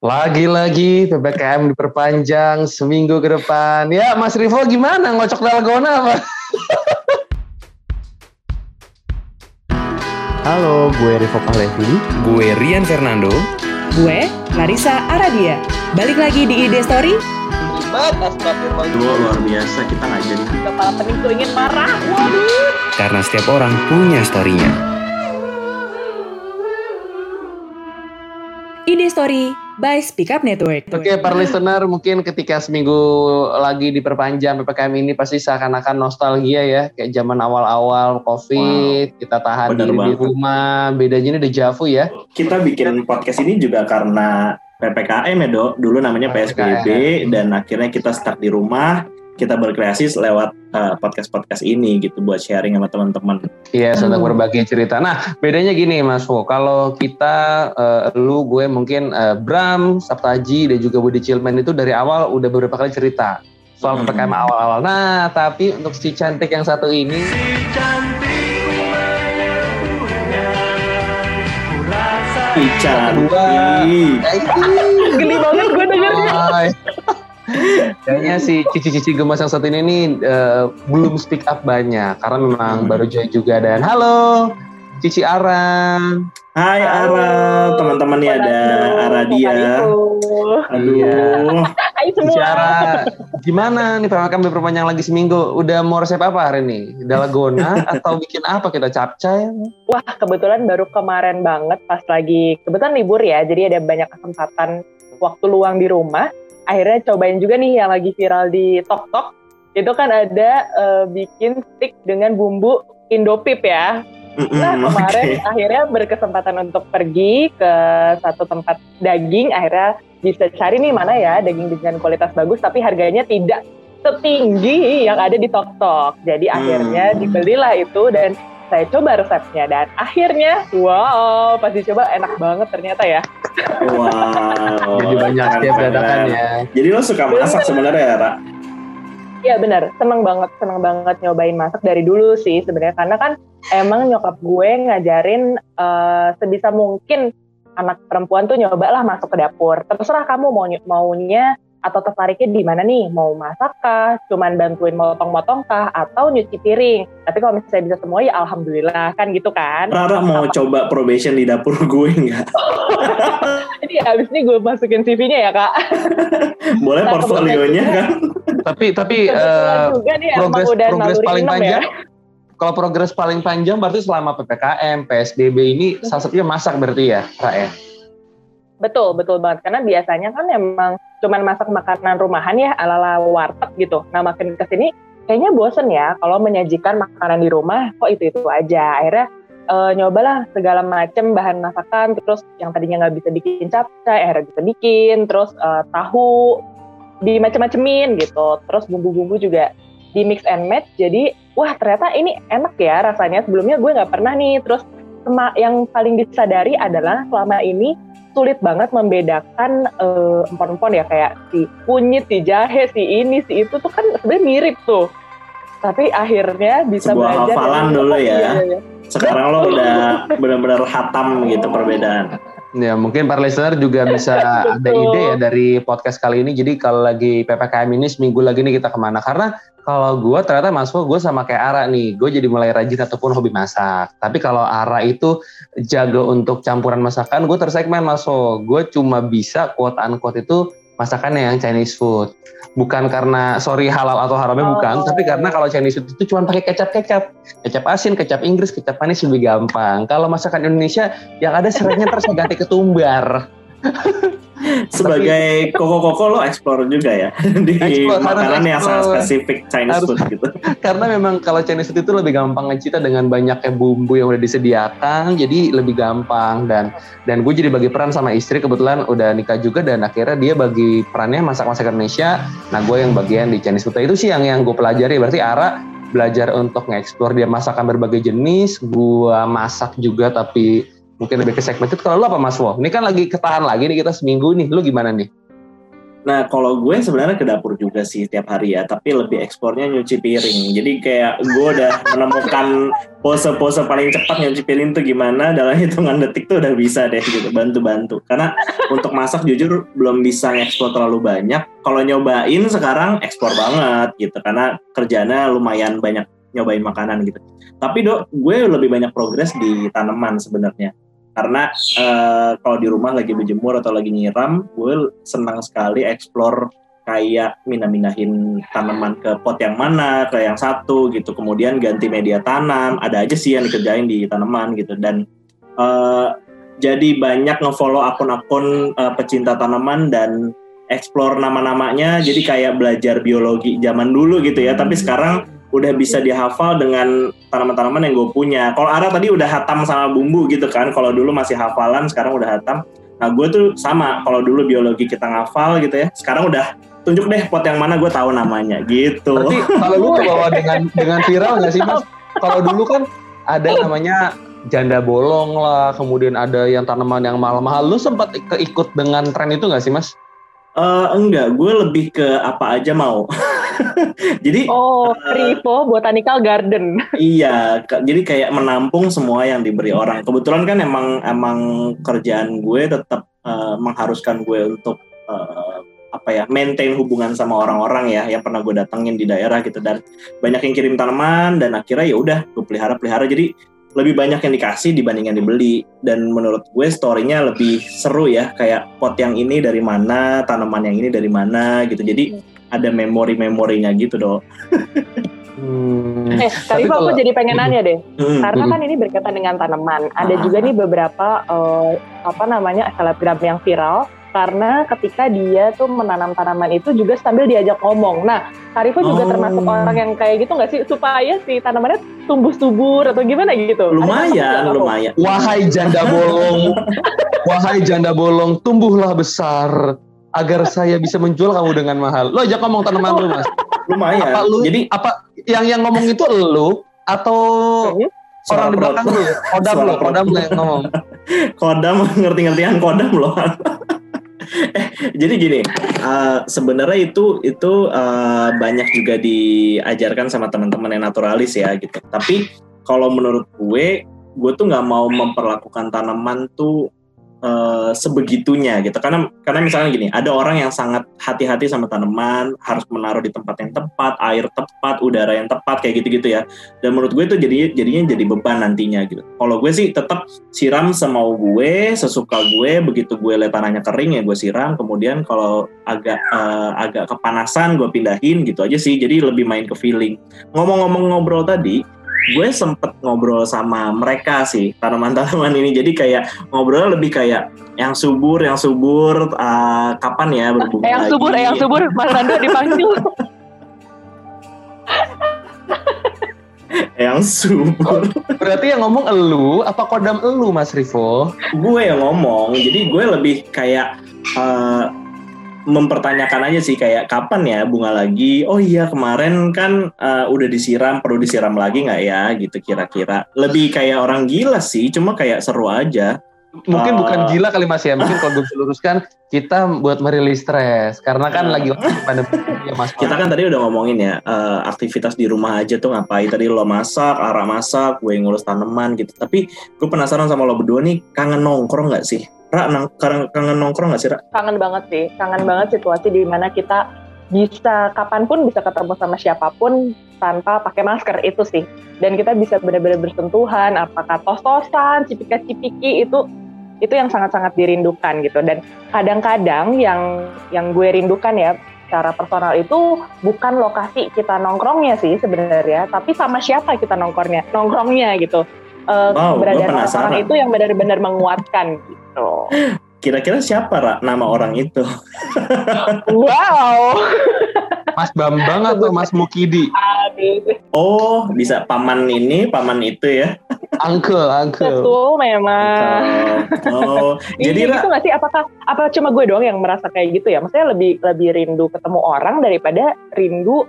Lagi-lagi PPKM diperpanjang seminggu ke depan. Ya, Mas Rivo gimana? Ngocok dalgona apa? Halo, gue Rivo Pahlevi. Gue Rian Fernando. Gue Larissa Aradia. Balik lagi di ID Story. Dua luar biasa, kita nggak jadi. Kepala pening tuh ingin marah. Waduh. Karena setiap orang punya story-nya. ID Story by Speak Up Network. Oke, para listener, mungkin ketika seminggu lagi diperpanjang PPKM ini pasti seakan-akan nostalgia ya, kayak zaman awal-awal COVID, kita tahan diri di rumah, bedanya ini dejavu ya. Kita bikin podcast ini juga karena PPKM ya dok. Dulu namanya PSBB dan akhirnya kita stuck di rumah. Kita berkreasi lewat uh, podcast-podcast ini gitu buat sharing sama teman-teman. Iya, sedang Hmm. berbagi cerita. Nah, bedanya gini Mas Wo, kalau kita, eh, lu, gue mungkin eh, Bram, Saptaji, dan juga Budi Cilman itu dari awal udah beberapa kali cerita soal Hmm. PPKM awal-awal. Nah, tapi untuk si cantik yang satu ini, Ica, kedua. Geli banget gue dengernya. Kayaknya si cici-cici gemas yang satu ini nih eh, belum speak up banyak karena memang Hmm. baru join juga dan halo Cici Arang. Hai Ara, teman-teman nih ada Aradia. Aduh, Iya. Hai Cici semua. Ara, gimana nih PPKM diperpanjang lagi seminggu? Udah mau resep apa hari ini? Dalgona atau bikin apa kita capcay? Wah, kebetulan baru kemarin banget pas lagi kebetulan libur ya, jadi ada banyak kesempatan waktu luang di rumah. Akhirnya cobain juga nih yang lagi viral di TokTok. Itu kan ada eh, bikin stick dengan bumbu Indopip ya. Nah, kemarin oke. akhirnya berkesempatan untuk pergi ke satu tempat daging, akhirnya bisa cari nih mana ya daging dengan kualitas bagus tapi harganya tidak setinggi yang ada di TokTok. Jadi Hmm. akhirnya dibelilah itu dan saya coba resepnya dan akhirnya wow pas dicoba enak banget ternyata ya. Wow. Jadi banyak keren. dadakan ya. Jadi lo suka masak sebenarnya ya, Ra? Iya benar, seneng banget, seneng banget nyobain masak dari dulu sih sebenarnya karena kan emang nyokap gue ngajarin eh, sebisa mungkin anak perempuan tuh nyobalah masuk ke dapur. Terserah kamu mau maunya atau tertariknya di mana nih? Mau masak kah? Cuman bantuin motong-motong kah? Atau nyuci piring? Tapi kalau misalnya bisa semua ya alhamdulillah kan gitu kan. Rara mau coba probation di dapur gue nggak? Jadi abis ini gue masukin CV-nya ya kak. Boleh Nah, portfolionya kan? Tapi tapi Kebetulan eh, juga nih emang progres paling enam panjang. ya. Kalau progres paling panjang berarti selama PPKM, PSBB ini salah satunya masak berarti ya, Ra ya? Betul, betul banget. Karena biasanya kan emang cuman masak makanan rumahan ya ala-ala warteg gitu. Nah makin ke sini kayaknya bosen ya kalau menyajikan makanan di rumah kok itu-itu aja. Akhirnya eh, nyobalah segala macam bahan masakan. Terus yang tadinya nggak bisa bikin capcay, akhirnya bisa bikin. Terus eh, tahu dimacem-macemin gitu. Terus bumbu-bumbu juga di mix and match. Jadi wah ternyata ini enak ya rasanya. Sebelumnya gue nggak pernah nih. Terus yang paling disadari adalah selama ini sulit banget membedakan eh, empon-empon ya kayak si kunyit, si jahe, si ini, si itu tuh kan sebenarnya mirip tuh. Tapi akhirnya bisa Sebuah belajar. hafalan dari- dulu ya. Iya, iya. Sekarang lo udah benar-benar hatam gitu perbedaan. Ya mungkin para listener juga bisa ada ide ya dari podcast kali ini. Jadi kalau lagi PPKM ini seminggu lagi nih kita ke mana? Karena kalau gue ternyata Mas Wo, gue sama kayak Ara nih. Gue jadi mulai rajin ataupun hobi masak. Tapi kalau Ara itu jago untuk campuran masakan, gue tersegmen Mas Wo. Gue cuma bisa quote unquote itu masakannya yang Chinese food. Bukan karena sorry halal atau haramnya Oh. bukan, tapi karena kalau Chinese food itu cuma pakai kecap-kecap, kecap asin, kecap Inggris, kecap manis lebih gampang. Kalau masakan Indonesia yang ada seratnya terus ganti ketumbar. Sebagai koko-koko lo explore juga ya di Explore, makanan yang sangat spesifik Chinese Harus. food gitu. Karena memang kalau Chinese food itu lebih gampang ngecita dengan banyaknya bumbu yang udah disediakan, jadi lebih gampang dan dan gue jadi bagi peran sama istri kebetulan udah nikah juga dan akhirnya dia bagi perannya masak-masak Indonesia, nah gue yang bagian di Chinese food. Itu sih yang yang gue pelajari. Berarti Ara belajar untuk nge-explore dia masakan berbagai jenis, gue masak juga tapi mungkin lebih ke segmented. Kalau lu apa Mas Wo? Ini kan lagi ketahan lagi nih kita seminggu nih. Lu gimana nih? Nah, kalau gue sebenarnya ke dapur juga sih tiap hari ya, tapi lebih ekspornya nyuci piring. Jadi kayak gue udah menemukan pose-pose paling cepat nyuci piring tuh gimana dalam hitungan detik tuh udah bisa deh gitu, bantu-bantu. Karena untuk masak jujur belum bisa ngekspor terlalu banyak. Kalau nyobain sekarang ekspor banget gitu, karena kerjanya lumayan banyak nyobain makanan gitu. Tapi dok, gue lebih banyak progres di tanaman sebenarnya karena uh, kalau di rumah lagi berjemur atau lagi nyiram gue senang sekali explore kayak minah-minahin tanaman ke pot yang mana ke yang satu gitu. Kemudian ganti media tanam ada aja sih yang dikerjain di tanaman gitu. Dan uh, jadi banyak ngefollow akun-akun uh, pecinta tanaman dan explore nama-namanya. Jadi kayak belajar biologi zaman dulu gitu ya. Tapi sekarang udah bisa dihafal dengan tanaman-tanaman yang gue punya. Kalau Ara tadi udah hatam sama bumbu gitu kan, kalau dulu masih hafalan, sekarang udah hatam. Nah gue tuh sama, kalau dulu biologi kita ngafal gitu ya, sekarang udah tunjuk deh pot yang mana gue tahu namanya gitu. Berarti kalau lu kebawa dengan dengan viral nggak sih mas? Kalau dulu kan ada namanya janda bolong lah, kemudian ada yang tanaman yang mahal-mahal. Lu sempat keikut dengan tren itu nggak sih mas? Uh, enggak, gue lebih ke apa aja mau. jadi Oh, uh, Rivo Botanical Garden. iya, jadi kayak menampung semua yang diberi orang. Kebetulan kan emang emang kerjaan gue tetap uh, mengharuskan gue untuk uh, apa ya maintain hubungan sama orang-orang ya yang pernah gue datengin di daerah gitu dan banyak yang kirim tanaman dan akhirnya ya udah gue pelihara pelihara jadi lebih banyak yang dikasih dibanding yang dibeli dan menurut gue storynya lebih seru ya kayak pot yang ini dari mana tanaman yang ini dari mana gitu jadi hmm. Ada memori-memorinya gitu dong Hmm. Eh, tapi kalau, aku jadi pengen nanya deh, hmm, karena hmm. kan ini berkaitan dengan tanaman. Ada ah. juga nih beberapa uh, apa namanya selebgram yang viral karena ketika dia tuh menanam tanaman itu juga sambil diajak ngomong. Nah, Karifo juga oh. termasuk orang yang kayak gitu nggak sih supaya si tanamannya tumbuh subur atau gimana gitu? Lumayan, lumayan. Wahai janda bolong, wahai janda bolong, tumbuhlah besar agar saya bisa menjual kamu dengan mahal. Lo ajak ngomong tanaman lu mas. Lumayan. Apa lu? Jadi apa yang yang ngomong itu lu atau hmm? orang di belakang lu? Kodam lo, kodam lo yang ngomong. kodam ngerti-ngertian kodam lo eh, jadi gini, uh, sebenarnya itu itu uh, banyak juga diajarkan sama teman-teman yang naturalis ya gitu. Tapi kalau menurut gue, gue tuh nggak mau memperlakukan tanaman tuh uh, sebegitunya gitu. Karena karena misalnya gini ada orang yang sangat hati-hati sama tanaman harus menaruh di tempat yang tepat air tepat udara yang tepat kayak gitu-gitu ya. Dan menurut gue itu jadi jadinya jadi beban nantinya gitu. Kalau gue sih tetap siram semau gue sesuka gue begitu gue lihat tanahnya kering ya gue siram. Kemudian kalau agak uh, agak kepanasan gue pindahin gitu aja sih. Jadi lebih main ke feeling. Ngomong-ngomong ngobrol tadi gue sempet ngobrol sama mereka sih tanaman-tanaman ini. Jadi kayak ngobrol lebih kayak yang subur yang subur uh, kapan ya berbunga yang lagi. subur yang subur Mas Rando dipanggil. Yang subur. Berarti yang ngomong elu apa kodam elu Mas Rivo? Gue yang ngomong jadi gue lebih kayak uh, mempertanyakan aja sih kayak kapan ya bunga lagi? Oh iya kemarin kan uh, udah disiram perlu disiram lagi nggak ya? Gitu kira-kira. Lebih kayak orang gila sih cuma kayak seru aja. Mungkin uh, bukan gila kali mas ya. Mungkin kalau gue luruskan kita buat merilis stres. Karena kan uh, lagi pandemi ya mas. Kita kan tadi udah ngomongin ya uh, aktivitas di rumah aja tuh ngapain. Tadi lo masak arah masak gue ngurus tanaman gitu. Tapi gue penasaran sama lo berdua nih kangen nongkrong nggak sih Ra, nang, kangen nongkrong gak sih, Ra? Kangen banget sih. Kangen banget situasi di mana kita bisa kapan pun bisa ketemu sama siapa pun tanpa pakai masker itu sih. Dan kita bisa benar-benar bersentuhan, apakah tos-tosan, cipika-cipiki itu itu yang sangat-sangat dirindukan gitu. Dan kadang-kadang yang yang gue rindukan ya secara personal itu bukan lokasi kita nongkrongnya sih sebenarnya, tapi sama siapa kita nongkrongnya, nongkrongnya gitu. Uh, wow, berada orang itu yang benar-benar menguatkan gitu. Kira-kira siapa Ra, nama orang itu? wow. Mas Bambang atau Mas Mukidi? Oh, bisa paman ini, paman itu ya? Uncle, uncle. Betul memang. Oh, jadi gitu nggak sih? Apakah apa cuma gue doang yang merasa kayak gitu ya? Maksudnya lebih lebih rindu ketemu orang daripada rindu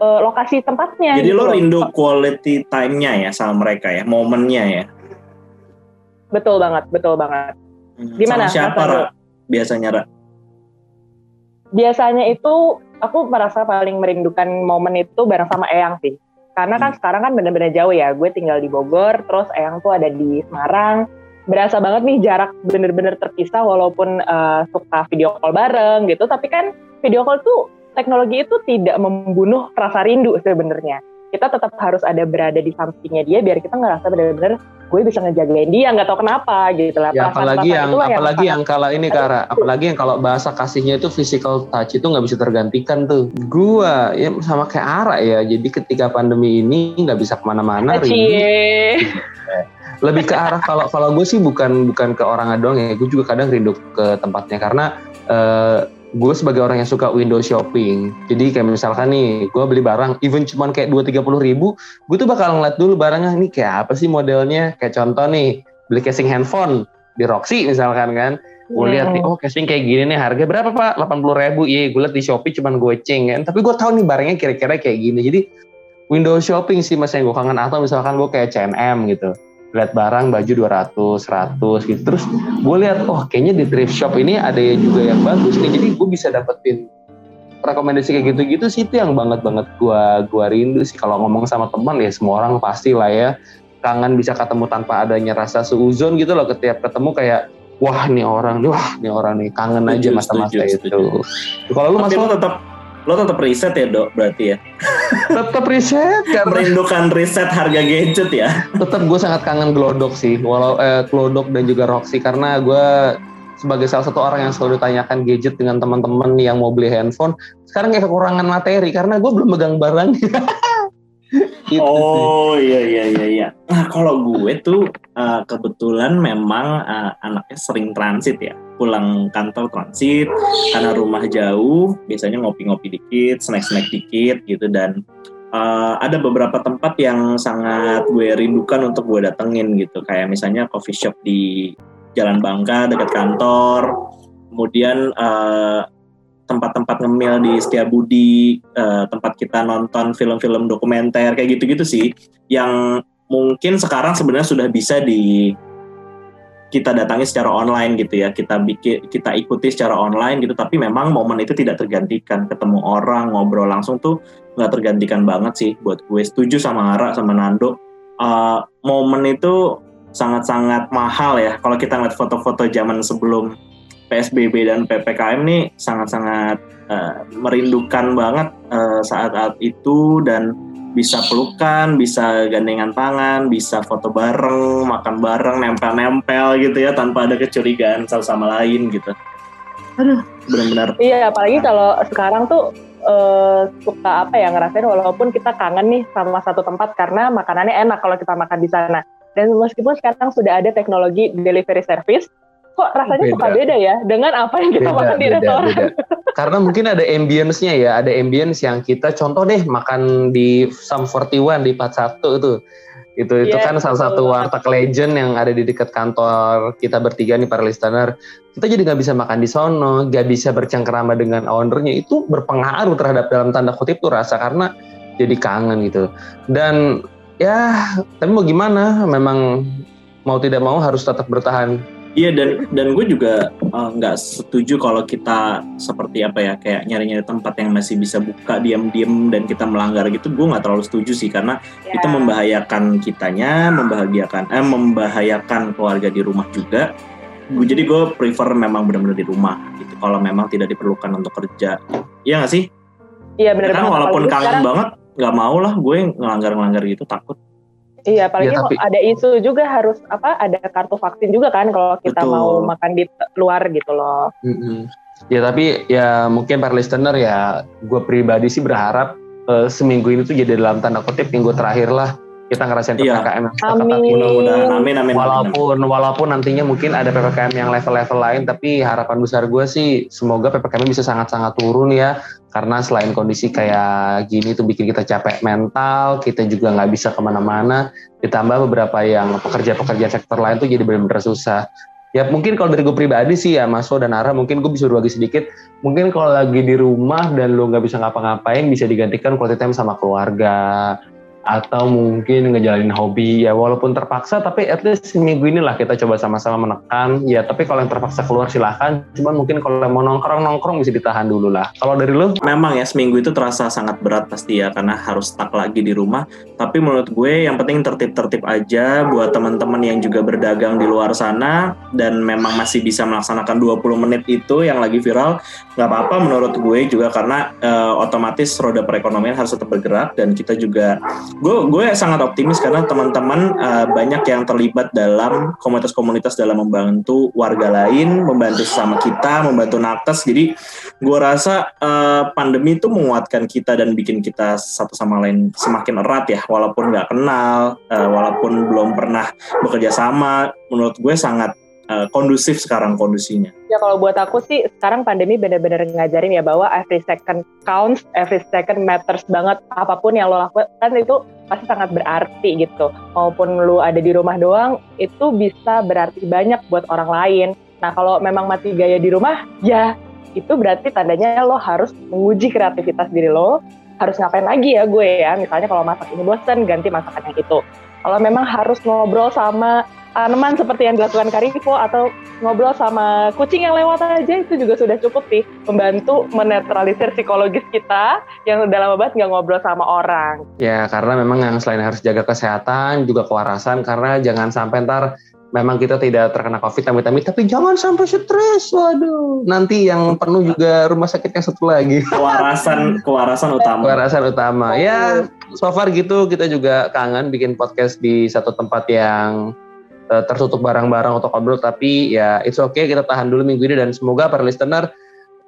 uh, lokasi tempatnya. Jadi gitu lo rindu quality time-nya ya sama mereka ya, momennya ya? Betul banget, betul banget. Gimana? Sama siapa Ra? Biasanya Ra? biasanya itu aku merasa paling merindukan momen itu bareng sama Eyang sih. Karena kan hmm. sekarang kan bener-bener jauh ya. Gue tinggal di Bogor, terus Eyang tuh ada di Semarang. Berasa banget nih jarak bener-bener terpisah walaupun uh, suka video call bareng gitu. Tapi kan video call tuh teknologi itu tidak membunuh rasa rindu sebenarnya. Kita tetap harus ada berada di sampingnya dia biar kita ngerasa bener-bener gue bisa ngejagain dia nggak tahu kenapa gitu lah. Ya, apalagi yang apalagi yang, yang kalau ini Kara, apalagi yang kalau bahasa kasihnya itu physical touch itu nggak bisa tergantikan tuh. Gue ya sama kayak Ara ya. Jadi ketika pandemi ini nggak bisa ke mana-mana. Lebih ke arah kalau kalau gue sih bukan bukan ke orang doang ya. Gue juga kadang rindu ke tempatnya karena uh, gue sebagai orang yang suka window shopping jadi kayak misalkan nih gue beli barang even cuma kayak dua tiga puluh ribu gue tuh bakal ngeliat dulu barangnya ini kayak apa sih modelnya? Kayak contoh nih beli casing handphone di Roxy misalkan kan. Gue yeah. lihat nih oh casing kayak gini nih harga berapa pak? delapan puluh ribu iya gue liat di Shopee cuma gue ceng kan. Tapi gue tahu nih barangnya kira-kira kayak gini jadi window shopping sih mas yang gue kangen. Atau misalkan gue kayak CNM gitu lihat barang baju 200, 100 gitu. Terus gue lihat oh kayaknya di thrift shop ini ada juga yang bagus nih. Jadi gue bisa dapetin rekomendasi kayak gitu-gitu sih itu yang banget banget gue gua rindu sih kalau ngomong sama teman ya semua orang pasti lah ya kangen bisa ketemu tanpa adanya rasa seuzon gitu loh ketiap ketemu kayak wah nih orang nih wah nih orang nih kangen aja masa-masa itu. Kalau lu masih tetap lo tetap riset ya dok berarti ya? Tetap riset karena merindukan riset harga gadget ya? Tetap gue sangat kangen glodok sih walau eh, glodok dan juga Roxy karena gue sebagai salah satu orang yang selalu ditanyakan gadget dengan teman-teman yang mau beli handphone sekarang kayak kekurangan materi karena gue belum megang barang. Gitu oh iya iya iya iya. Nah kalau gue tuh uh, kebetulan memang uh, anaknya sering transit ya, pulang kantor transit karena rumah jauh, biasanya ngopi-ngopi dikit, snack-snack dikit gitu. Dan uh, ada beberapa tempat yang sangat gue rindukan untuk gue datengin gitu, kayak misalnya coffee shop di Jalan Bangka dekat kantor, kemudian uh, tempat-tempat ngemil di Setiabudi, uh, tempat kita nonton film-film dokumenter kayak gitu-gitu sih, yang mungkin sekarang sebenarnya sudah bisa di kita datangi secara online gitu ya. Kita bikin kita ikuti secara online gitu. Tapi memang momen itu tidak tergantikan. Ketemu orang ngobrol langsung tuh nggak tergantikan banget sih buat gue. Setuju sama Ara sama Nando. Uh, momen itu sangat-sangat mahal ya. Kalau kita ngeliat foto-foto zaman sebelum PSBB dan PPKM nih sangat-sangat uh, merindukan banget uh, saat-saat itu. Dan bisa pelukan, bisa gandengan tangan, bisa foto bareng, makan bareng, nempel-nempel gitu ya tanpa ada kecurigaan satu sama lain gitu. Aduh, benar-benar. Iya, apalagi kalau sekarang tuh uh, suka apa ya ngerasain walaupun kita kangen nih sama satu tempat karena makanannya enak kalau kita makan di sana. Dan meskipun sekarang sudah ada teknologi delivery service, kok rasanya beda. suka beda ya dengan apa yang kita beda, makan di restoran. Beda. Karena mungkin ada ambience-nya ya, ada ambience yang kita contoh deh makan di Sam 41 di 41 itu. Itu itu yeah, kan salah satu warteg legend yang ada di dekat kantor kita bertiga nih para listener. Kita jadi nggak bisa makan di sono, nggak bisa bercengkerama dengan ownernya. Itu berpengaruh terhadap dalam tanda kutip tuh rasa karena jadi kangen gitu. Dan ya, tapi mau gimana? Memang mau tidak mau harus tetap bertahan Iya dan dan gue juga eh, nggak uh, setuju kalau kita seperti apa ya kayak nyari-nyari tempat yang masih bisa buka diam-diam dan kita melanggar gitu gue nggak terlalu setuju sih karena yeah. itu membahayakan kitanya, membahagiakan eh membahayakan keluarga di rumah juga. Hmm. Jadi gue prefer memang benar-benar di rumah gitu kalau memang tidak diperlukan untuk kerja. Iya nggak sih? Iya benar. Karena walaupun kangen banget nggak mau lah gue ngelanggar-ngelanggar gitu takut. Iya, apalagi ya, tapi, ada isu juga harus apa ada kartu vaksin juga kan kalau kita betul. mau makan di luar gitu loh. Mm-hmm. Ya tapi ya mungkin para listener ya gue pribadi sih berharap uh, seminggu ini tuh jadi dalam tanda kutip minggu terakhir lah kita ngerasain iya. PPKM yang amin. Mudah-mudahan amin amin. Walaupun amin. walaupun nantinya mungkin ada PPKM yang level-level lain tapi harapan besar gue sih semoga PPKM bisa sangat-sangat turun ya karena selain kondisi kayak gini tuh bikin kita capek mental, kita juga nggak bisa ke mana-mana. Ditambah beberapa yang pekerja-pekerja sektor lain tuh jadi benar-benar susah. Ya mungkin kalau dari gue pribadi sih ya Mas dan Ara mungkin gue bisa berbagi sedikit. Mungkin kalau lagi di rumah dan lo nggak bisa ngapa-ngapain bisa digantikan quality time sama keluarga atau mungkin ngejalanin hobi ya walaupun terpaksa tapi at least minggu inilah kita coba sama-sama menekan. Ya tapi kalau yang terpaksa keluar silahkan. Cuman mungkin kalau yang mau nongkrong nongkrong bisa ditahan dulu lah. Kalau dari lu? Memang ya seminggu itu terasa sangat berat pasti ya karena harus stuck lagi di rumah. Tapi menurut gue yang penting tertib-tertib aja buat teman-teman yang juga berdagang di luar sana. Dan memang masih bisa melaksanakan 20 menit itu yang lagi viral. Nggak apa-apa menurut gue juga karena eh, otomatis roda perekonomian harus tetap bergerak. Dan kita juga gue gue sangat optimis karena teman-teman eh, banyak yang terlibat dalam komunitas-komunitas dalam membantu warga lain, membantu sesama kita, membantu nakes. Jadi gue rasa eh, pandemi itu menguatkan kita dan bikin kita satu sama lain semakin erat ya, walaupun nggak kenal, eh, walaupun belum pernah bekerja sama. Menurut gue sangat eh, kondusif sekarang kondisinya. Ya kalau buat aku sih sekarang pandemi benar-benar ngajarin ya bahwa every second counts, every second matters banget. Apa pun yang lo lakukan itu pasti sangat berarti gitu. Maupun lu ada di rumah doang, itu bisa berarti banyak buat orang lain. Nah kalau memang mati gaya di rumah, ya itu berarti tandanya lo harus menguji kreativitas diri lo. Harus ngapain lagi ya gue ya, misalnya kalau masak ini bosen, ganti masakan yang itu. Kalau memang harus ngobrol sama tanaman seperti yang dilakukan Karifo atau ngobrol sama kucing yang lewat aja itu juga sudah cukup sih membantu menetralisir psikologis kita yang udah lama banget nggak ngobrol sama orang. Ya karena memang yang selain harus jaga kesehatan juga kewarasan karena jangan sampai ntar memang kita tidak terkena covid amit-amit. Tapi jangan sampai stres waduh. Nanti yang penuh juga rumah sakit yang satu lagi. Kewarasan kewarasan utama. kewarasan utama. Ya so far gitu kita juga kangen bikin podcast di satu tempat yang eh, tertutup barang-barang untuk ngobrol. Tapi ya it's okay kita tahan dulu minggu ini. Dan semoga para listener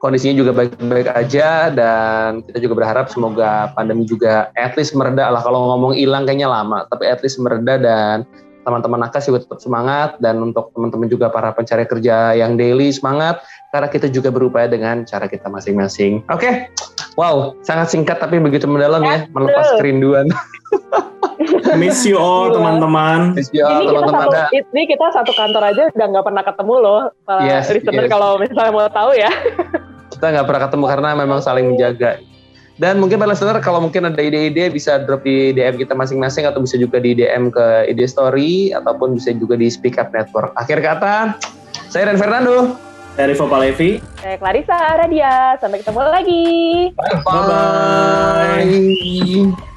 kondisinya juga baik-baik aja. Dan kita juga berharap semoga pandemi juga at least mereda lah. Kalau ngomong hilang kayaknya lama. Tapi at least mereda dan teman-teman nakes juga tetap semangat dan untuk teman-teman juga para pencari kerja yang daily semangat karena kita juga berupaya dengan cara kita masing-masing. Oke, wow, sangat singkat tapi begitu mendalam ya, melepas kerinduan. Miss you all Gila. teman-teman. Ya, ini kita teman-teman ada. ini kita satu kantor aja udah nggak pernah ketemu loh. Para Yes, listener yes. kalau misalnya mau tahu ya. Kita nggak pernah ketemu karena memang saling menjaga. Dan mungkin para listener kalau mungkin ada ide-ide bisa drop di DM kita masing-masing atau bisa juga di DM ke ide story ataupun bisa juga di Speak Up Network. Akhir kata, saya Ren Fernando. Dari Vopa Levi. Saya Clarissa Aradia. Sampai ketemu lagi. Bye-bye. Bye.